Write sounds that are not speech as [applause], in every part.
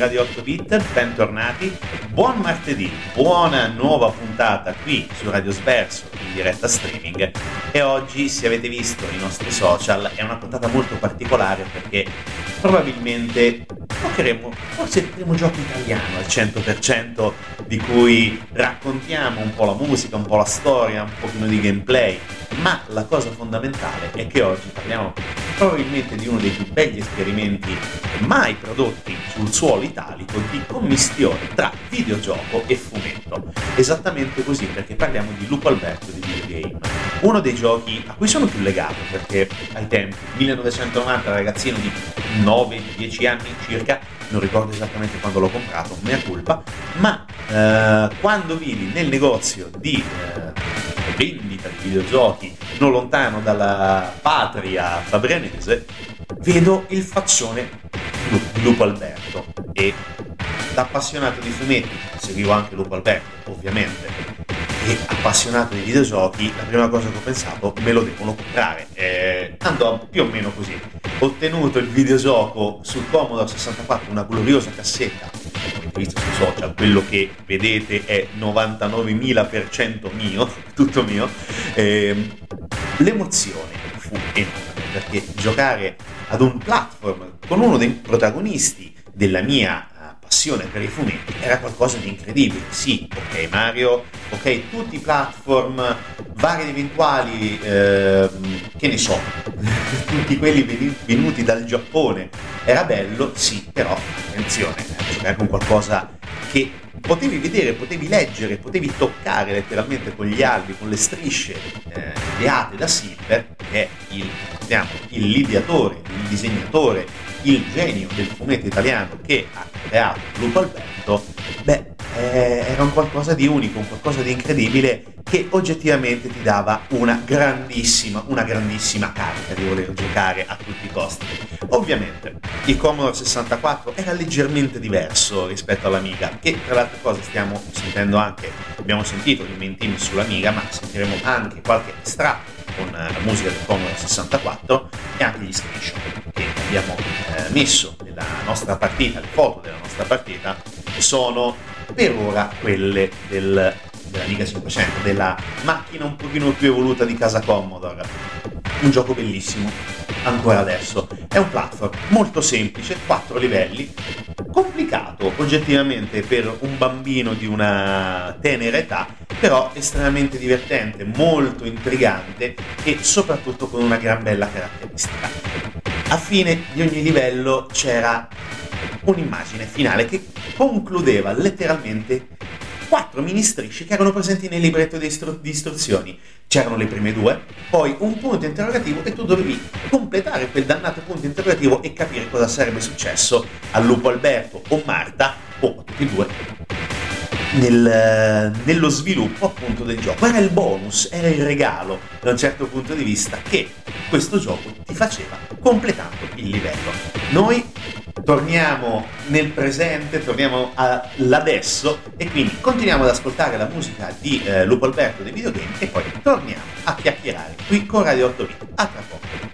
Radio 8 Bit, bentornati, buon martedì, buona nuova puntata qui su Radio Sverso in diretta streaming. E oggi se avete visto i nostri social è una puntata molto particolare perché probabilmente giocheremo forse il primo gioco italiano al 100% di cui raccontiamo un po' la musica, un po' la storia, un pochino di gameplay, ma la cosa fondamentale è che oggi parliamo probabilmente di uno dei più begli esperimenti mai prodotti sul suolo italico di commistione tra videogioco e fumetto. Esattamente così perché parliamo di Lupo Alberto di Videogame, uno dei giochi a cui sono più legato perché ai tempi, 1990, ragazzino di 9-10 anni circa, non ricordo esattamente quando l'ho comprato, mea culpa, ma eh, quando vidi nel negozio di eh, vendita di videogiochi non lontano dalla patria fabrianese, vedo il faccione Lupo Alberto. E da appassionato di fumetti, seguivo anche Lupo Alberto ovviamente, e appassionato di videogiochi, la prima cosa che ho pensato me lo devono comprare. Eh, andò più o meno così. Ottenuto il videogioco sul Commodore 64, una gloriosa cassetta, come visto sui social, quello che vedete è 99.000% mio, [laughs] tutto mio, eh, l'emozione fu enorme perché giocare ad un platform con uno dei protagonisti della mia passione per i fumetti era qualcosa di incredibile. Sì, ok Mario, ok tutti i platform vari ed eventuali, eh, che ne so, [laughs] tutti quelli venuti dal Giappone, era bello, sì, però attenzione, eh, giocare con qualcosa che potevi vedere, potevi leggere, potevi toccare letteralmente con gli albi, con le strisce eh, ideate da Silver, che è il, diciamo, l'ideatore, il disegnatore, il genio del fumetto italiano che ha creato Lupo Alberto, beh, eh, era un qualcosa di unico, un qualcosa di incredibile che oggettivamente ti dava una grandissima, una grandissima carica di voler giocare a tutti i costi. Ovviamente il Commodore 64 era leggermente diverso rispetto all'Amiga, che tra le altre cose stiamo sentendo anche, abbiamo sentito main team sull'Amiga, ma sentiremo anche qualche estratto con la musica del Commodore 64 e anche gli screenshot che abbiamo eh, messo nella nostra partita, le foto della nostra partita, sono per ora quelle del, della Liga 500, della macchina un pochino più evoluta di casa Commodore. Un gioco bellissimo, ancora adesso. È un platform molto semplice, 4 livelli, complicato oggettivamente per un bambino di una tenera età, però estremamente divertente, molto intrigante e soprattutto con una gran bella caratteristica. A fine di ogni livello c'era un'immagine finale che concludeva letteralmente quattro mini strisce che erano presenti nel libretto di, istru- di istruzioni. C'erano le prime due, poi un punto interrogativo e tu dovevi completare quel dannato punto interrogativo e capire cosa sarebbe successo al lupo Alberto o Marta o a tutti e due nel, nello sviluppo appunto del gioco. Era il bonus, era il regalo da un certo punto di vista che questo gioco ti faceva completando il livello. Noi torniamo nel presente, torniamo all'adesso e quindi continuiamo ad ascoltare la musica di eh, Lupo Alberto dei videogame e poi torniamo a chiacchierare qui con Radio 8 Bit. A tra poco.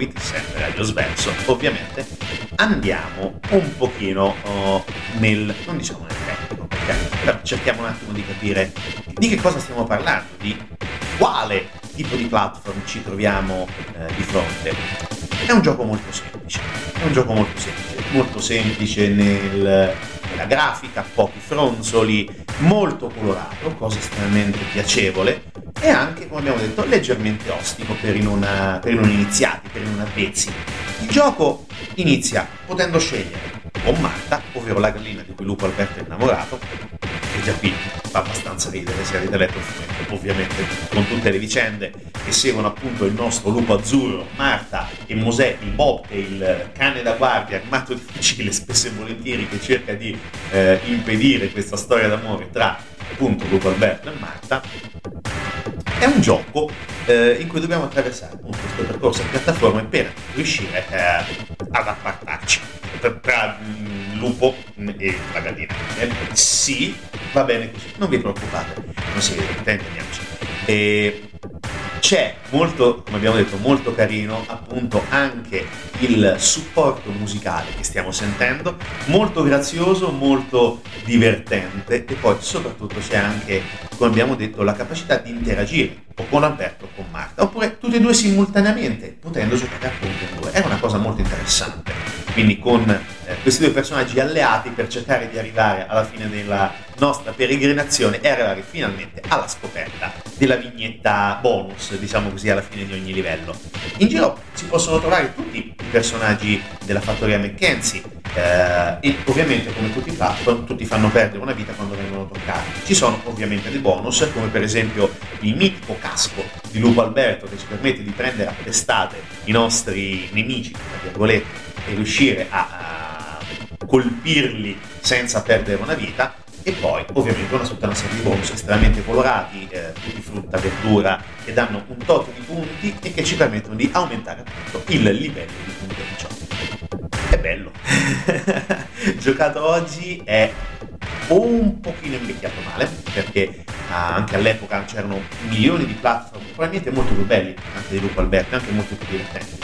Sempre Radio 8 Bit, sempre Radio Sverso. Ovviamente andiamo un pochino oh, nel, non diciamo nel tecnico, perché cerchiamo un attimo di capire di che cosa stiamo parlando, di quale tipo di platform ci troviamo eh, di fronte. È un gioco molto semplice, è un gioco molto semplice, molto semplice nel la grafica, pochi fronzoli, molto colorato, cosa estremamente piacevole e anche, come abbiamo detto, leggermente ostico per i non, per i non iniziati, per i non avvezzi. Il gioco inizia potendo scegliere o Marta, ovvero la gallina di cui Lupo Alberto è innamorato, e già qui fa abbastanza ridere se avete letto il fumetto, ovviamente, con tutte le vicende che seguono appunto il nostro lupo azzurro, Marta e Mosè, il Bob, è il cane da guardia armato di fucile, spesso e volentieri, che cerca di eh, impedire questa storia d'amore tra appunto Lupo Alberto e Marta. È un gioco eh, in cui dobbiamo attraversare appunto questo percorso a piattaforme per riuscire eh, ad appartarci tra il lupo e la gallina. Eh, sì, va bene così, non vi preoccupate, non si vede, intendiamoci. E c'è molto, come abbiamo detto, molto carino appunto anche il supporto musicale che stiamo sentendo, molto grazioso, molto divertente e poi soprattutto c'è anche, come abbiamo detto, la capacità di interagire o con Alberto o con Marta, oppure tutti e due simultaneamente, potendo giocare appunto in due. È una cosa molto interessante. Quindi con eh, questi due personaggi alleati per cercare di arrivare alla fine della nostra peregrinazione e arrivare finalmente alla scoperta della vignetta bonus, diciamo così, alla fine di ogni livello. In giro si possono trovare tutti i personaggi della fattoria McKenzie eh, e ovviamente come tutti platform tutti fanno perdere una vita quando vengono toccati. Ci sono ovviamente dei bonus come per esempio il mitico casco di Lupo Alberto che ci permette di prendere a testate i nostri nemici, tra virgolette, e riuscire a, a colpirli senza perdere una vita e poi ovviamente una tutta una serie di bonus estremamente colorati, eh, tutti frutta, verdura, che danno un tot di punti e che ci permettono di aumentare appunto il livello di punti di gioco. È bello. [laughs] Giocato oggi è un pochino invecchiato male, perché ah, anche all'epoca c'erano milioni di platform, probabilmente molto più belli, anche di Lupo Alberto, anche molto più divertenti.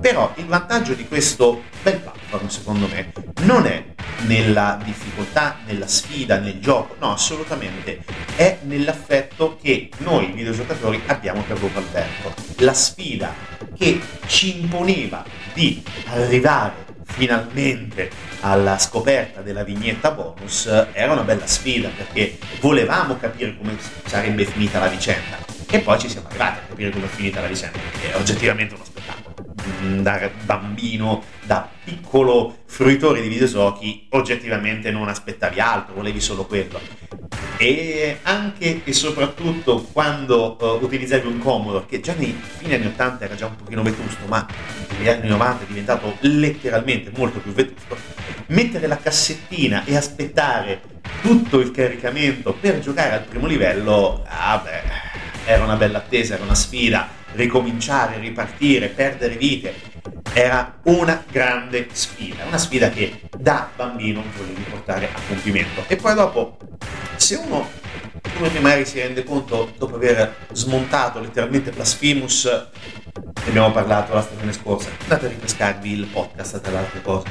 Però il vantaggio di questo bel platform, secondo me, non è nella difficoltà, nella sfida, nel gioco, no, assolutamente, è nell'affetto che noi videogiocatori abbiamo per Lupo Alberto. La sfida che ci imponeva di arrivare finalmente alla scoperta della vignetta bonus era una bella sfida perché volevamo capire come sarebbe finita la vicenda. E poi ci siamo arrivati a capire come è finita la vicenda perché è oggettivamente uno spettacolo. Mm, da bambino, da piccolo fruitore di videogiochi oggettivamente non aspettavi altro, volevi solo quello. E anche e soprattutto quando uh, utilizzavi un Commodore che già nei fine anni 80 era già un pochino vetusto ma negli anni 90 è diventato letteralmente molto più vetusto mettere la cassettina e aspettare tutto il caricamento per giocare al primo livello ah beh, era una bella attesa, era una sfida ricominciare, ripartire, perdere vite era una grande sfida, una sfida che da bambino volevi portare a compimento. E poi dopo, se uno come magari si rende conto dopo aver smontato letteralmente Blasphemous, ne abbiamo parlato la stagione scorsa, andate a ripescarvi il podcast tra le altre cose.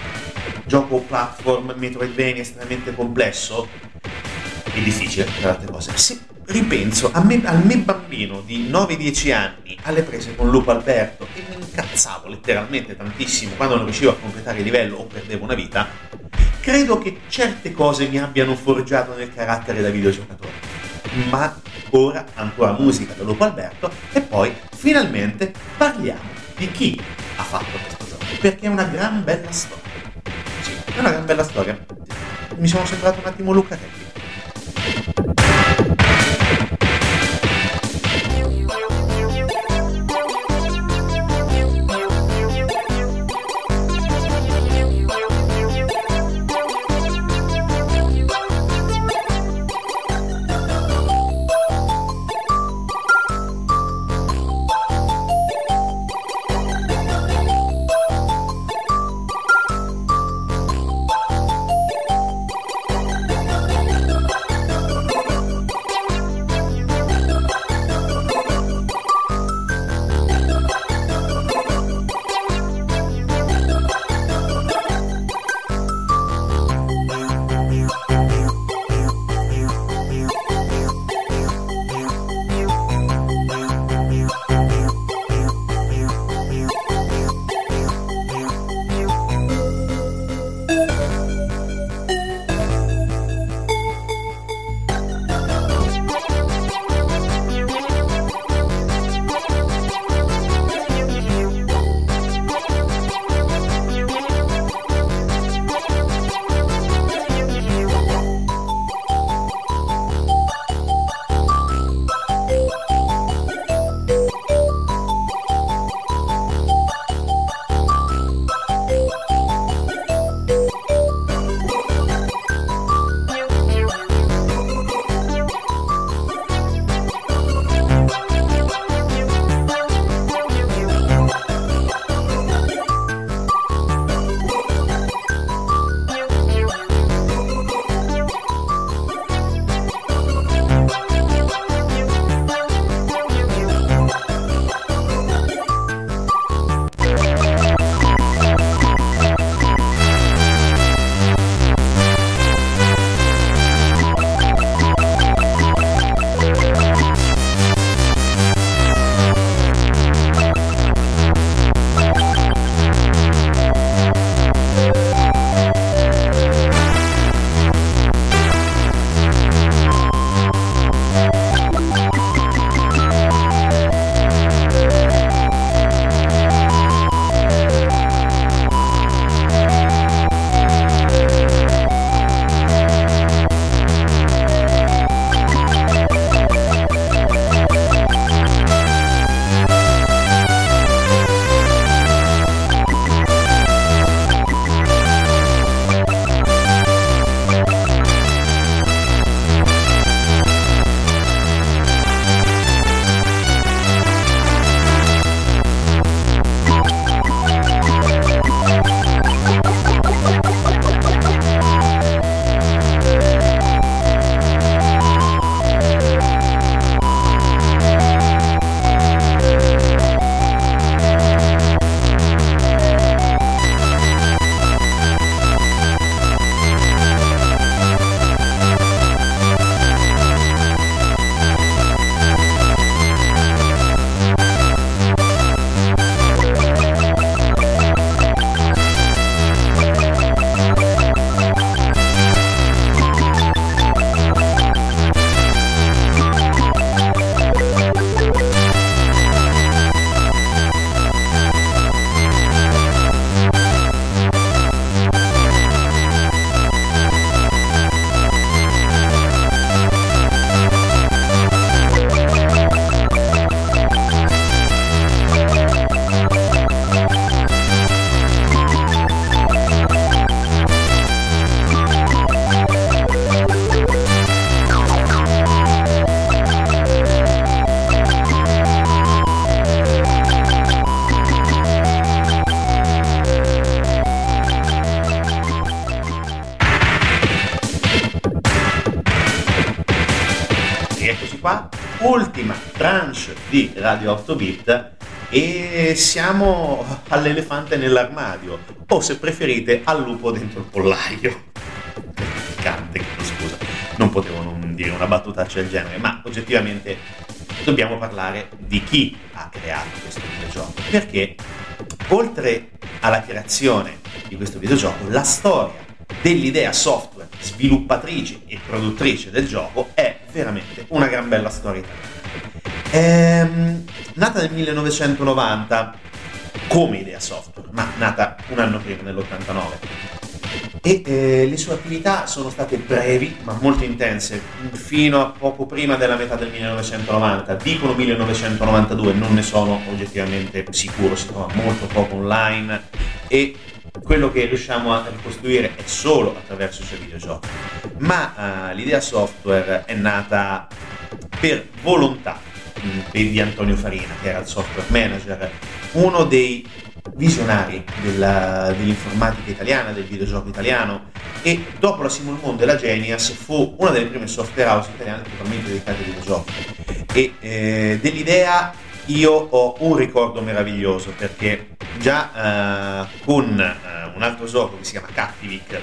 Gioco platform Metroidvania estremamente complesso e difficile tra le altre cose. Se ripenso me, al me bambino di 9-10 anni alle prese con Lupo Alberto e mi incazzavo letteralmente tantissimo quando non riuscivo a completare il livello o perdevo una vita, credo che certe cose mi abbiano forgiato nel carattere da videogiocatore. Ma ora ancora musica da Lupo Alberto e poi finalmente parliamo di chi ha fatto questo gioco, perché è una gran bella storia. Sì, è una gran bella storia. Mi sono sembrato un attimo Luca Kelly. Di Radio 8 Bit e siamo all'elefante nell'armadio o se preferite al lupo dentro il pollaio. Cante, scusa, non potevo non dire una battutaccia del genere, ma oggettivamente dobbiamo parlare di chi ha creato questo videogioco, perché oltre alla creazione di questo videogioco, la storia dell'idea software sviluppatrice e produttrice del gioco è veramente una gran bella storia italiana. Ehm, nata nel 1990 come idea software, ma nata un anno prima, nell'89. E eh, le sue attività sono state brevi ma molto intense, fino a poco prima della metà del 1990. Dicono 1992, non ne sono oggettivamente sicuro, si trova molto poco online e quello che riusciamo a ricostruire è solo attraverso i suoi videogiochi. Ma uh, l'idea software è nata per volontà di Antonio Farina, che era il software manager, uno dei visionari della, dell'informatica italiana, del videogioco italiano e dopo la Simon Mondo e la Genius fu una delle prime software house italiane totalmente dedicate ai videogiochi. E eh, dell'idea io ho un ricordo meraviglioso perché già eh, con eh, un altro gioco che si chiama Captivic,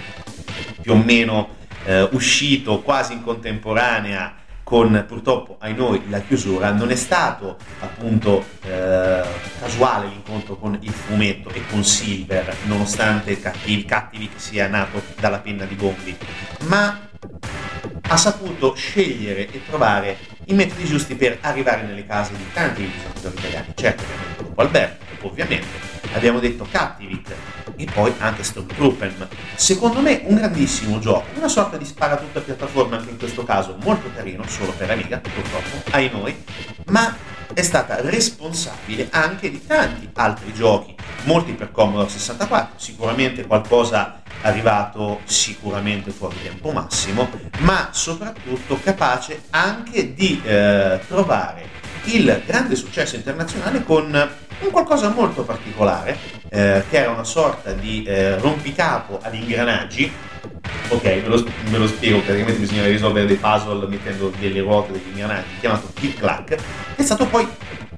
più o meno eh, uscito quasi in contemporanea con purtroppo ai noi la chiusura, non è stato appunto eh, casuale l'incontro con il fumetto e con Silver, nonostante Cattivic, Cattivic sia nato dalla penna di Bombi, ma ha saputo scegliere e trovare i metodi giusti per arrivare nelle case di tanti giocatori italiani. Certo, abbiamo detto Alberto, ovviamente, abbiamo detto Captivit e poi anche Stormtrooper. Secondo me un grandissimo gioco, una sorta di sparatutto a piattaforma anche in questo caso, molto carino, solo per Amiga, purtroppo, ai noi, ma è stata responsabile anche di tanti altri giochi, molti per Commodore 64, sicuramente qualcosa arrivato sicuramente fuori tempo massimo, ma soprattutto capace anche di eh, trovare il grande successo internazionale con un qualcosa molto particolare, eh, che era una sorta di eh, rompicapo ad ingranaggi. Ok, me lo, me lo, spiego, praticamente bisogna risolvere dei puzzle mettendo delle ruote, degli ingranaggi, chiamato click clack, è stato poi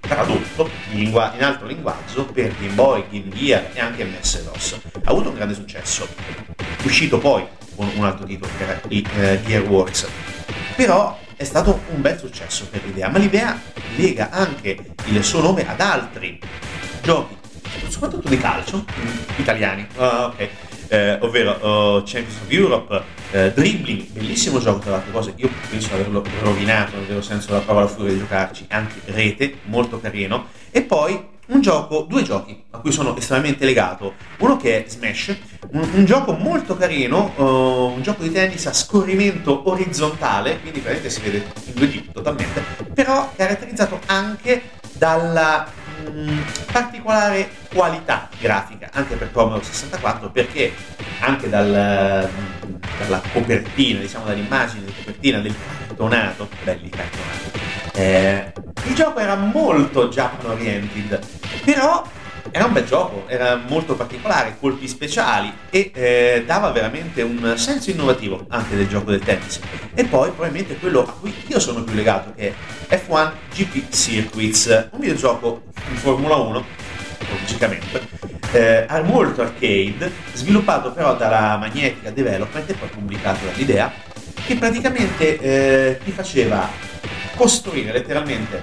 tradotto in, lingua- in altro linguaggio per Game Boy, Game Gear e anche MS-DOS. Ha avuto un grande successo, uscito poi con un altro titolo che era eh, Gearworks. Però è stato un bel successo per l'idea, ma l'idea lega anche il suo nome ad altri giochi, soprattutto di calcio, italiani, uh, okay. Eh, ovvero uh, Champions of Europe, eh, Dribbling, bellissimo gioco tra le altre cose, io penso averlo rovinato nel vero senso della parola furia di giocarci, anche rete, molto carino, e poi un gioco, due giochi a cui sono estremamente legato. Uno che è Smash, un, un gioco molto carino, uh, un gioco di tennis a scorrimento orizzontale, quindi praticamente si vede in 2D totalmente, però caratterizzato anche dalla mm, particolare qualità grafica, anche per Commodore 64, perché anche dal, dalla copertina, diciamo dall'immagine di copertina del cartonato, belli cartonati, eh, il gioco era molto Japan oriented, però era un bel gioco, era molto particolare, colpi speciali e eh, dava veramente un senso innovativo anche del gioco del tennis. E poi probabilmente quello a cui io sono più legato che è F1 GP Circuits, un videogioco di Formula 1, logicamente, eh, molto arcade, sviluppato però dalla Magnetica Development e poi pubblicato dall'Idea, che praticamente eh, ti faceva costruire letteralmente,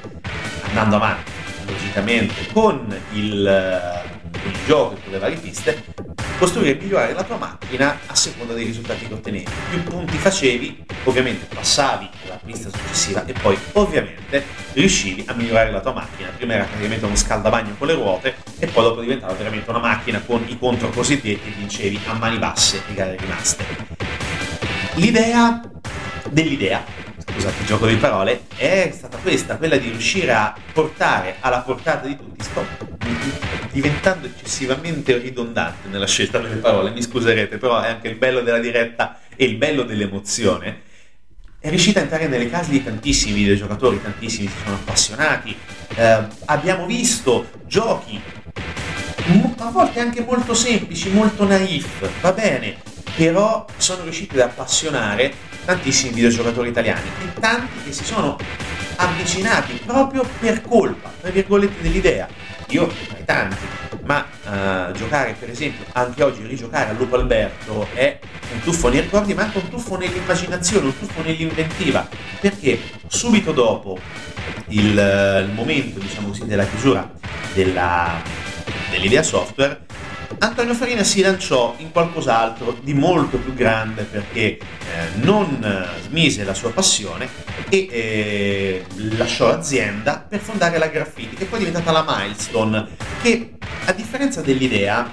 andando avanti, logicamente, con il, e con le varie piste, costruire e migliorare la tua macchina a seconda dei risultati che ottenevi. Più punti facevi, ovviamente passavi alla pista successiva e poi ovviamente riuscivi a migliorare la tua macchina. Prima era praticamente uno scaldabagno con le ruote e poi dopo diventava veramente una macchina con i contro cosiddetti vincevi a mani basse le gare rimaste. L'idea dell'idea scusate il gioco di parole, è stata questa, quella di riuscire a portare alla portata di tutti, sto diventando eccessivamente ridondante nella scelta delle parole, mi scuserete, però è anche il bello della diretta e il bello dell'emozione. È riuscita a entrare nelle case di tantissimi videogiocatori, tantissimi si sono appassionati, eh, abbiamo visto giochi a volte anche molto semplici, molto naif, va bene, però sono riusciti ad appassionare tantissimi videogiocatori italiani e tanti che si sono avvicinati proprio per colpa, tra virgolette, dell'idea. Io ai tanti, ma uh, giocare per esempio, anche oggi rigiocare a Lupo Alberto è un tuffo nei ricordi, ma anche un tuffo nell'immaginazione, un tuffo nell'inventiva, perché subito dopo il, il momento, diciamo così, della chiusura della, dell'idea software, Antonio Farina si lanciò in qualcos'altro di molto più grande perché eh, non eh, smise la sua passione e eh, lasciò l'azienda per fondare la Graffiti, che poi è diventata la Milestone, che a differenza dell'idea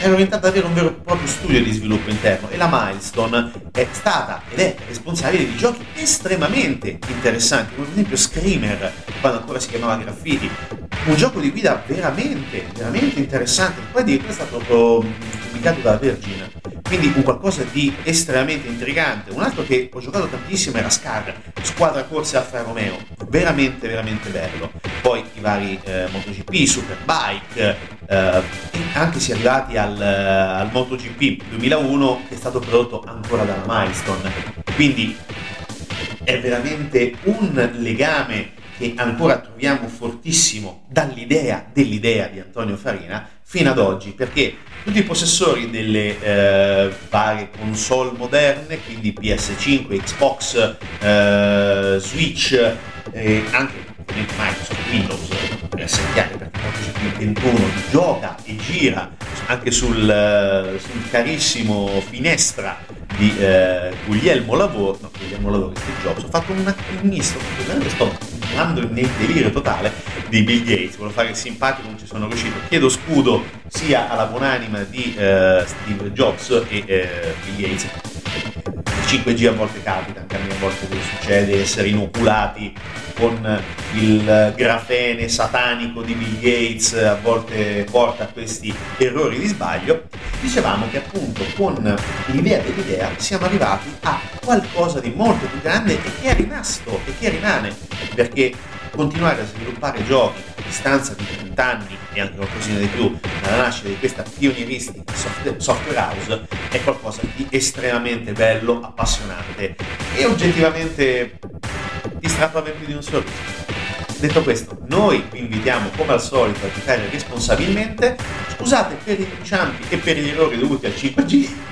era orientata ad avere un vero e proprio studio di sviluppo interno e la Milestone è stata ed è responsabile di giochi estremamente interessanti, come ad esempio Screamer, quando ancora si chiamava Graffiti, un gioco di guida veramente, veramente interessante, poi addirittura è stato pubblicato da Virgin, quindi un qualcosa di estremamente intrigante. Un altro che ho giocato tantissimo era Scar, squadra corse Alfa Romeo, veramente, veramente bello. Poi i vari eh, MotoGP, Superbike, anche si è arrivati al, al MotoGP 2001 che è stato prodotto ancora dalla Milestone. Quindi è veramente un legame che ancora troviamo fortissimo dall'idea dell'idea di Antonio Farina fino ad oggi, perché tutti i possessori delle eh, varie console moderne, quindi PS5, Xbox, eh, Switch, eh, anche Microsoft Windows, per essere chiari, perché MotoGP 21 gioca e gira anche sul, sul carissimo finestra di eh, Guglielmo Lavoro, no, Guglielmo Lavoro, Steve Jobs, ho fatto un misto, sto entrando nel delirio totale di Bill Gates, volevo fare il simpatico, non ci sono riuscito, chiedo scudo sia alla buonanima di eh, Steve Jobs e eh, Bill Gates. Il 5G a volte capita, anche a me a volte succede essere inoculati con il grafene satanico di Bill Gates, a volte porta a questi errori di sbaglio. Dicevamo che appunto con l'idea dell'idea siamo arrivati a qualcosa di molto più grande e che è rimasto e che rimane, perché continuare a sviluppare giochi distanza di 30 anni e anche qualcosina di più dalla nascita di questa pionieristica software house è qualcosa di estremamente bello, appassionante e oggettivamente ti strappa ben più di un sorriso. Detto questo, noi vi invitiamo come al solito a giocare responsabilmente. Scusate per i inciampi e per gli errori dovuti al 5G. [laughs]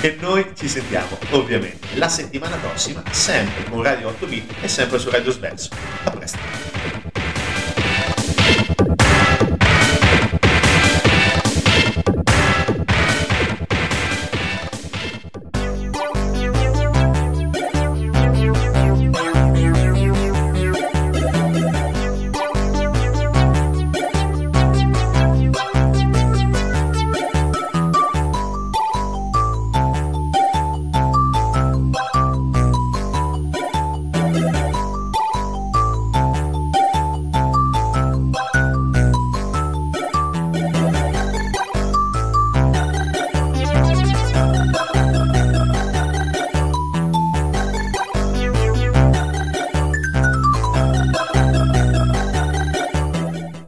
E noi ci sentiamo ovviamente la settimana prossima, sempre con Radio 8 bit e sempre su Radio Sverso. A presto.